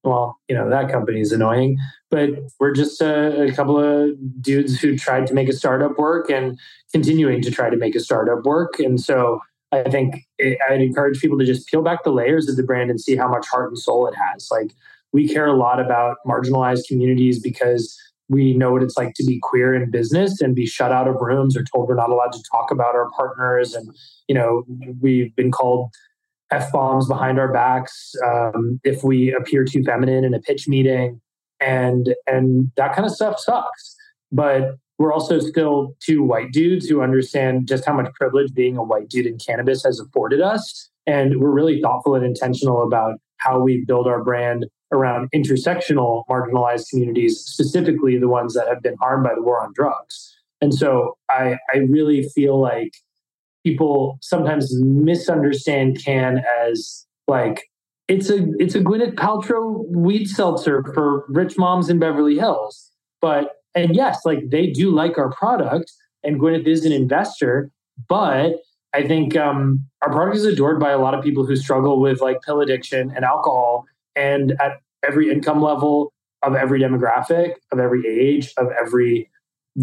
well, you know, that company is annoying. But we're just a, a, couple of dudes who tried to make a startup work and continuing to try to make a startup work. And so I think it, I'd encourage people to just peel back the layers of the brand and see how much heart and soul it has. Like we care a lot about marginalized communities because we know what it's like to be queer in business and be shut out of rooms or told we're not allowed to talk about our partners. And you know we've been called f bombs behind our backs um, if we appear too feminine in a pitch meeting. And and that kind of stuff sucks. But we're also still two white dudes who understand just how much privilege being a white dude in cannabis has afforded us and we're really thoughtful and intentional about how we build our brand around intersectional marginalized communities, specifically the ones that have been harmed by the war on drugs. And so I, I really feel like people sometimes misunderstand Cann as like it's a it's a Gwyneth Paltrow weed seltzer for rich moms in Beverly Hills. But and yes, like they do like our product, and Gwyneth is an investor, but I think um, our product is adored by a lot of people who struggle with like pill addiction and alcohol and at every income level of every demographic, of every age, of every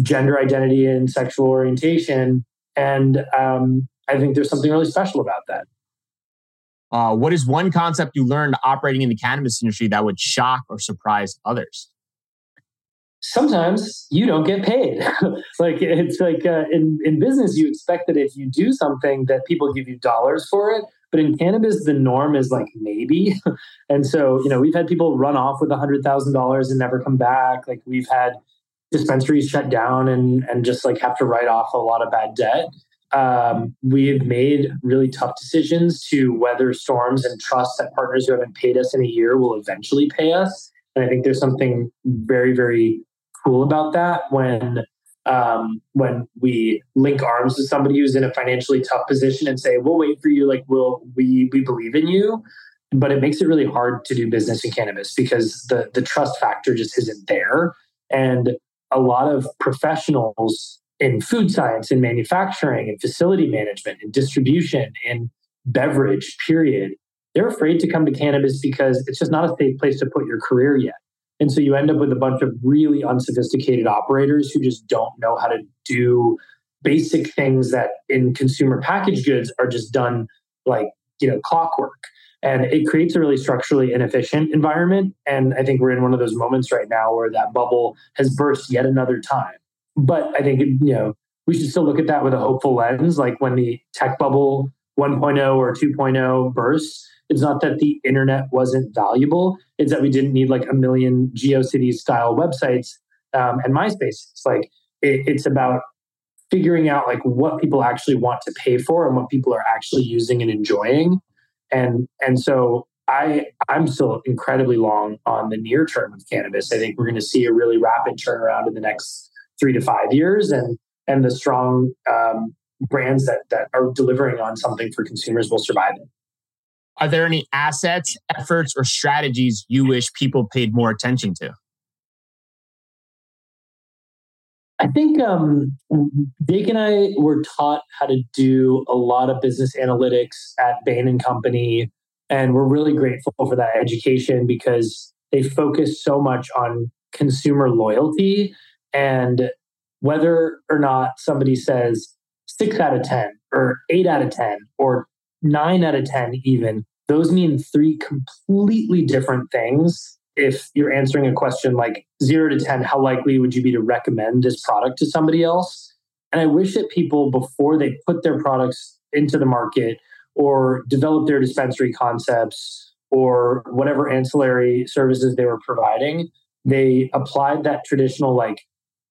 gender identity and sexual orientation. And um, I think there's something really special about that. Uh, what is one concept you learned operating in the cannabis industry that would shock or surprise others? Sometimes you don't get paid. like it's like uh, in in business, you expect that if you do something, that people give you dollars for it. But in cannabis, the norm is like maybe. and so, you know, we've had people run off with a $100,000 and never come back. Like we've had dispensaries shut down and, and just like have to write off a lot of bad debt. Um, we've made really tough decisions to weather storms and trust that partners who haven't paid us in a year will eventually pay us. And I think there's something very, very cool about that when um, when we link arms with somebody who's in a financially tough position and say, "We'll wait for you," like we'll we we believe in you, but it makes it really hard to do business in cannabis because the the trust factor just isn't there, and a lot of professionals in food science and manufacturing and facility management and distribution and beverage period they're afraid to come to cannabis because it's just not a safe place to put your career yet and so you end up with a bunch of really unsophisticated operators who just don't know how to do basic things that in consumer packaged goods are just done like, you know, clockwork. And it creates a really structurally inefficient environment. And I think we're in one of those moments right now where that bubble has burst yet another time. But I think, you know, we should still look at that with a hopeful lens. Like when the tech bubble 1.0 or 2.0 bursts, it's not that the internet wasn't valuable. It's that we didn't need like a million GeoCities style websites um, and MySpace. It's like it, it's about figuring out like what people actually want to pay for and what people are actually using and enjoying. And and so I I'm still incredibly long on the near term of cannabis. I think we're going to see a really rapid turnaround in the next three to five years, and and the strong um, brands that that are delivering on something for consumers will survive it. Are there any assets, efforts, or strategies you wish people paid more attention to? I think um, Jake and I were taught how to do a lot of business analytics at Bain and Company, and we're really grateful for that education because they focus so much on consumer loyalty and whether or not somebody says six out of ten or eight out of ten or nine out of ten even those mean three completely different things. If you're answering a question like zero to 10, how likely would you be to recommend this product to somebody else? And I wish that people, before they put their products into the market or develop their dispensary concepts or whatever ancillary services they were providing, they applied that traditional, like,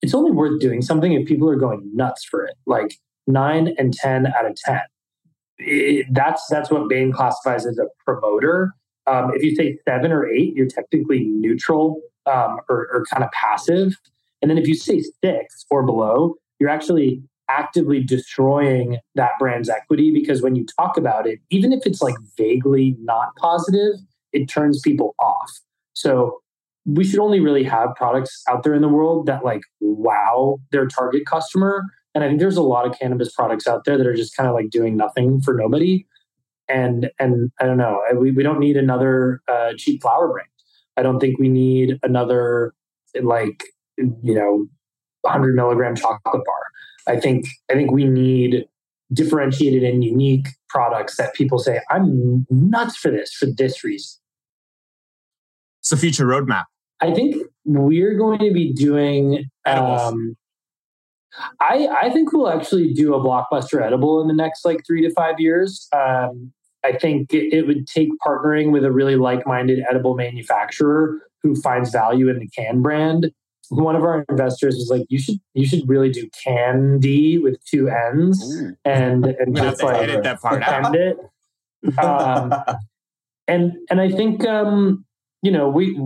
it's only worth doing something if people are going nuts for it, like nine and 10 out of 10 it, that's that's what Bain classifies as a promoter. Um, if you say seven or eight, you're technically neutral um, or, or kind of passive. And then if you say six or below, you're actually actively destroying that brand's equity because when you talk about it, even if it's like vaguely not positive, it turns people off. So we should only really have products out there in the world that like wow their target customer. And I think there's a lot of cannabis products out there that are just kind of like doing nothing for nobody. And and I don't know, we, we don't need another uh, cheap flower brand. I don't think we need another like you know 100 milligram chocolate bar. I think I think we need differentiated and unique products that people say I'm nuts for this for this reason. It's the future roadmap. I think we're going to be doing. Um, I I think we'll actually do a blockbuster edible in the next like three to five years. Um, I think it, it would take partnering with a really like-minded edible manufacturer who finds value in the Cann brand one of our investors was like, "You should you should really do candy with two N's Ooh. and and just like edit that part out. it." Um, and and I think um, you know we,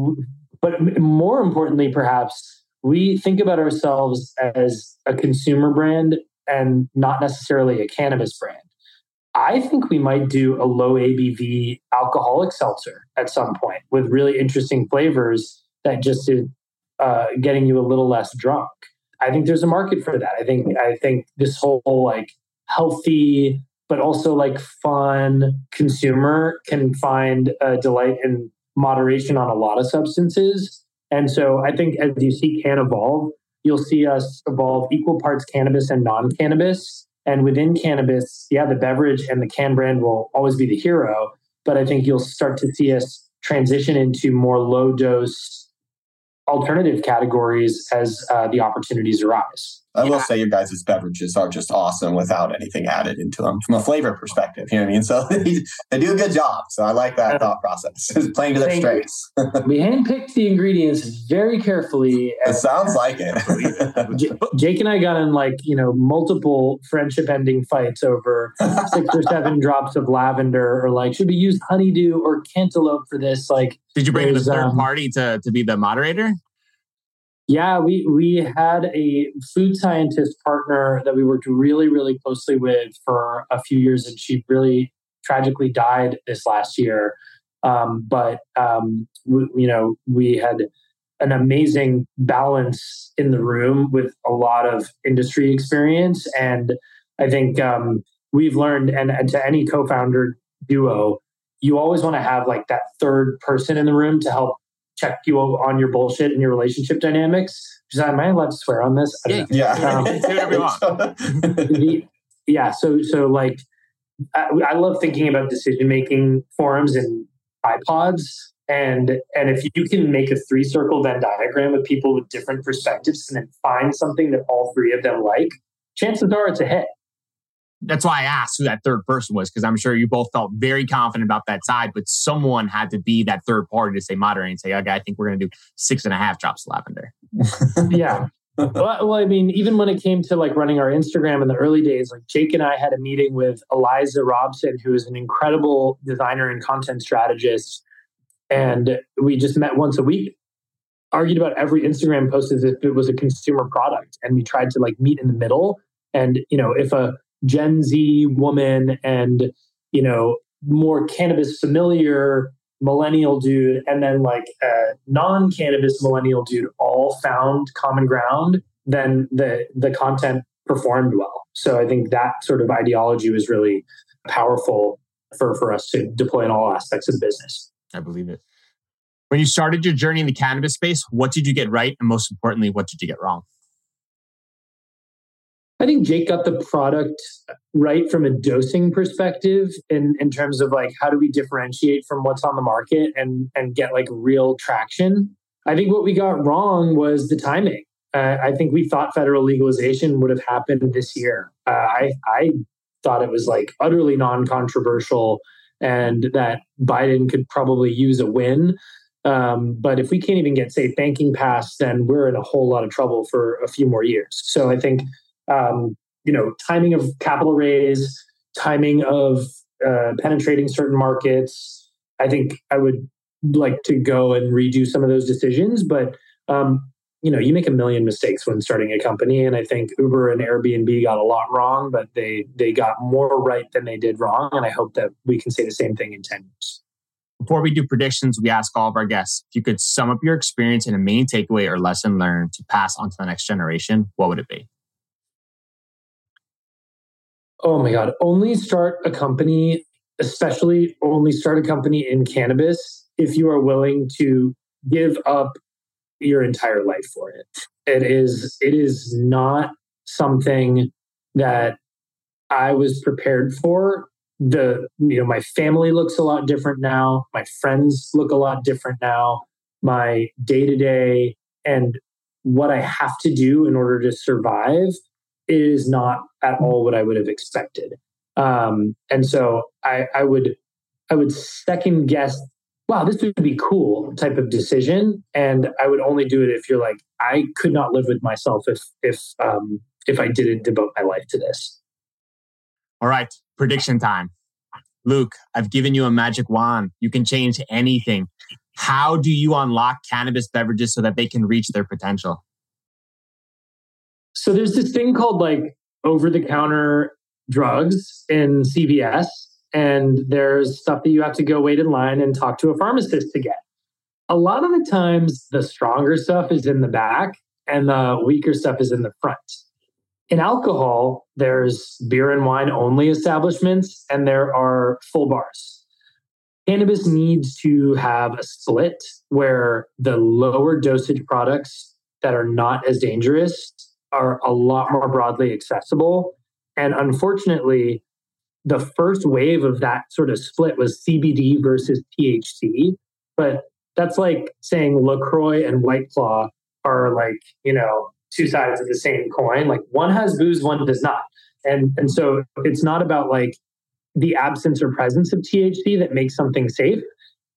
but more importantly, perhaps we think about ourselves as a consumer brand and not necessarily a cannabis brand. I think we might do a low ABV alcoholic seltzer at some point with really interesting flavors that just uh, getting you a little less drunk. I think there's a market for that. I think I think this whole like healthy but also like fun consumer can find a delight in moderation on a lot of substances. And so I think as you see Cann evolve, you'll see us evolve equal parts cannabis and non-cannabis. And within cannabis, yeah, the beverage and the Cann brand will always be the hero. But I think you'll start to see us transition into more low dose alternative categories as uh, the opportunities arise. I will say your guys' beverages are just awesome without anything added into them from a flavor perspective. You know what I mean? So they do a good job. So I like that thought process. playing to their strengths. we handpicked the ingredients very carefully. It sounds like it. J- Jake and I got in like, you know, multiple friendship ending fights over six or seven drops of lavender or like, should we use honeydew or cantaloupe for this? Like, did you bring in a third um, party to, to be the moderator? Yeah, we we had a food scientist partner that we worked really really closely with for a few years, and she really tragically died this last year. Um, but um, we, you know, we had an amazing balance in the room with a lot of industry experience, and I think um, we've learned. And, and to any co-founder duo, you always want to have like that third person in the room to help check you on your bullshit and your relationship dynamics. She's like, am I allowed to swear on this? Yeah, yeah. Um, yeah. So, so like, I, I love thinking about decision making forums and iPods. And and if you can make a three circle Venn diagram with people with different perspectives and then find something that all three of them like, chances are it's a hit that's why I asked who that third person was because I'm sure you both felt very confident about that side, but someone had to be that third party to say moderate and say, okay, I think we're going to do six and a half drops of lavender. yeah. well, well, I mean, even when it came to like running our Instagram in the early days, like Jake and I had a meeting with Eliza Robson, who is an incredible designer and content strategist. And we just met once a week, argued about every Instagram post as if it was a consumer product. And we tried to like meet in the middle. And, you know, if a Gen Z woman and, you know, more cannabis familiar millennial dude and then like a non-cannabis millennial dude all found common ground, then the the content performed well. So I think that sort of ideology was really powerful for, for us to deploy in all aspects of the business. I believe it. When you started your journey in the cannabis space, what did you get right? And most importantly, what did you get wrong? I think Jake got the product right from a dosing perspective in, in terms of like how do we differentiate from what's on the market and and get like real traction. I think what we got wrong was the timing. Uh, I think we thought federal legalization would have happened this year. Uh, I I thought it was like utterly non-controversial and that Biden could probably use a win. Um, but if we can't even get safe banking passed, then we're in a whole lot of trouble for a few more years. So I think um, you know, timing of capital raise, timing of uh, penetrating certain markets. I think I would like to go and redo some of those decisions, but um, you know, you make a million mistakes when starting a company. And I think Uber and Airbnb got a lot wrong, but they they got more right than they did wrong. And I hope that we can say the same thing in 10 years. Before we do predictions, we ask all of our guests if you could sum up your experience in a main takeaway or lesson learned to pass on to the next generation, what would it be? Oh my God. Only start a company, especially only start a company in cannabis if you are willing to give up your entire life for it. It is it is not something that I was prepared for. The you know my family looks a lot different now. My friends look a lot different now. My day to day and what I have to do in order to survive is not at all what I would have expected. Um, and so I, I would I would second guess wow, this would be cool type of decision. And I would only do it if you're like, I could not live with myself if if um, if I didn't devote my life to this. All right, prediction time. Luke, I've given you a magic wand. You can change anything. How do you unlock cannabis beverages so that they can reach their potential? So there's this thing called like over the counter drugs in CVS and there's stuff that you have to go wait in line and talk to a pharmacist to get. A lot of the times, the stronger stuff is in the back and the weaker stuff is in the front. In alcohol, there's beer and wine only establishments, and there are full bars. Cannabis needs to have a split where the lower dosage products that are not as dangerous are a lot more broadly accessible. And unfortunately, the first wave of that sort of split was CBD versus THC. But that's like saying LaCroix and White Claw are like, you know, two sides of the same coin. Like one has booze, one does not. And and so it's not about like the absence or presence of THC that makes something safe.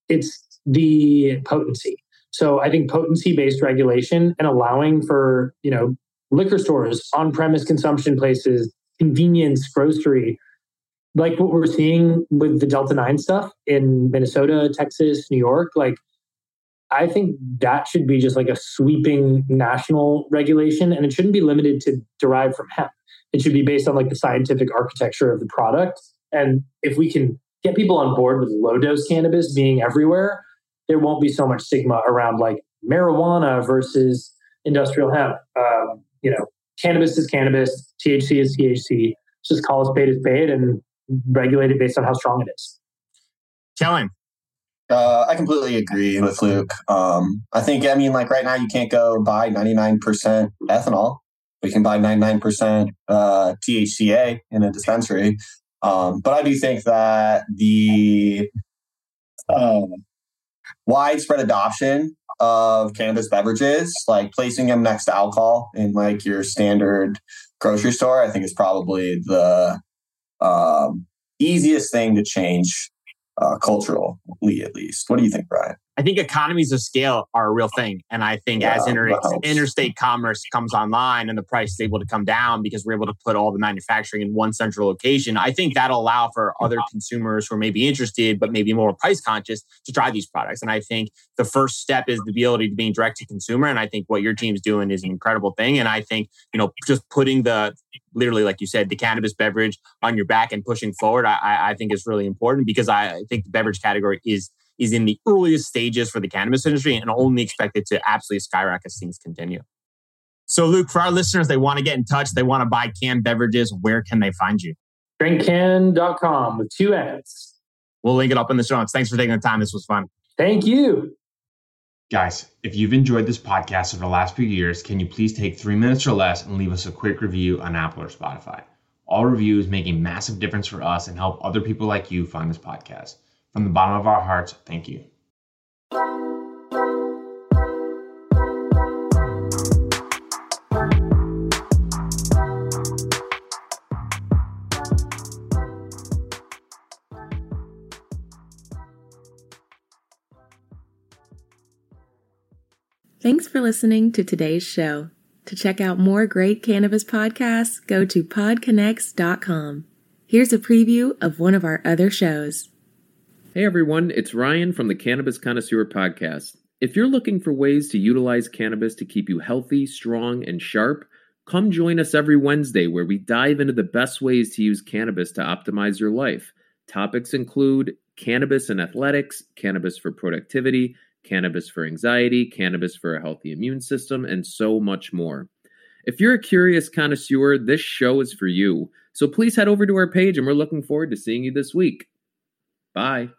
It's the potency. So I think potency based regulation and allowing for, you know, liquor stores, on premise consumption places, convenience, grocery, like what we're seeing with the Delta 9 stuff in Minnesota, Texas, New York, like I think that should be just like a sweeping national regulation and it shouldn't be limited to derived from hemp. It should be based on like the scientific architecture of the product. And if we can get people on board with low dose cannabis being everywhere, there won't be so much stigma around like marijuana versus industrial hemp. Um, you know, cannabis is cannabis, THC is THC. It's Just call a spade a spade and regulated based on how strong it is. Kellen. Uh, I completely agree with Luke. Um, I think, I mean, like right now, you can't go buy 99% ethanol. We can buy 99% uh, THCA in a dispensary. Um, but I do think that the um, widespread adoption of cannabis beverages, like placing them next to alcohol in like your standard grocery store, I think is probably the um, easiest thing to change uh, culturally, at least. What do you think, Bryan? I think economies of scale are a real thing. And I think yeah, as inter- interstate commerce comes online and the price is able to come down because we're able to put all the manufacturing in one central location, I think that'll allow for other consumers who are maybe interested, but maybe more price conscious to try these products. And I think the first step is the ability to being direct to consumer. And I think what your team's doing is an incredible thing. And I think, you know, just putting the literally, like you said, the cannabis beverage on your back and pushing forward, I, I think is really important because I think the beverage category is is in the earliest stages for the cannabis industry and only expected to absolutely skyrocket as things continue. So, Luke, for our listeners, they want to get in touch, they want to buy canned beverages. Where can they find you? Drinkcann.com with two N's. We'll link it up in the show notes. Thanks for taking the time. This was fun. Thank you. Guys, if you've enjoyed this podcast over the last few years, can you please take three minutes or less and leave us a quick review on Apple or Spotify? All reviews make a massive difference for us and help other people like you find this podcast. From the bottom of our hearts, thank you. Thanks for listening to today's show. To check out more great cannabis podcasts, go to podconnects.com. Here's a preview of one of our other shows. Hey everyone, it's Ryan from the Cannabis Connoisseur Podcast. If you're looking for ways to utilize cannabis to keep you healthy, strong, and sharp, come join us every Wednesday where we dive into the best ways to use cannabis to optimize your life. Topics include cannabis and athletics, cannabis for productivity, cannabis for anxiety, cannabis for a healthy immune system, and so much more. If you're a curious connoisseur, this show is for you. So please head over to our page and we're looking forward to seeing you this week. Bye.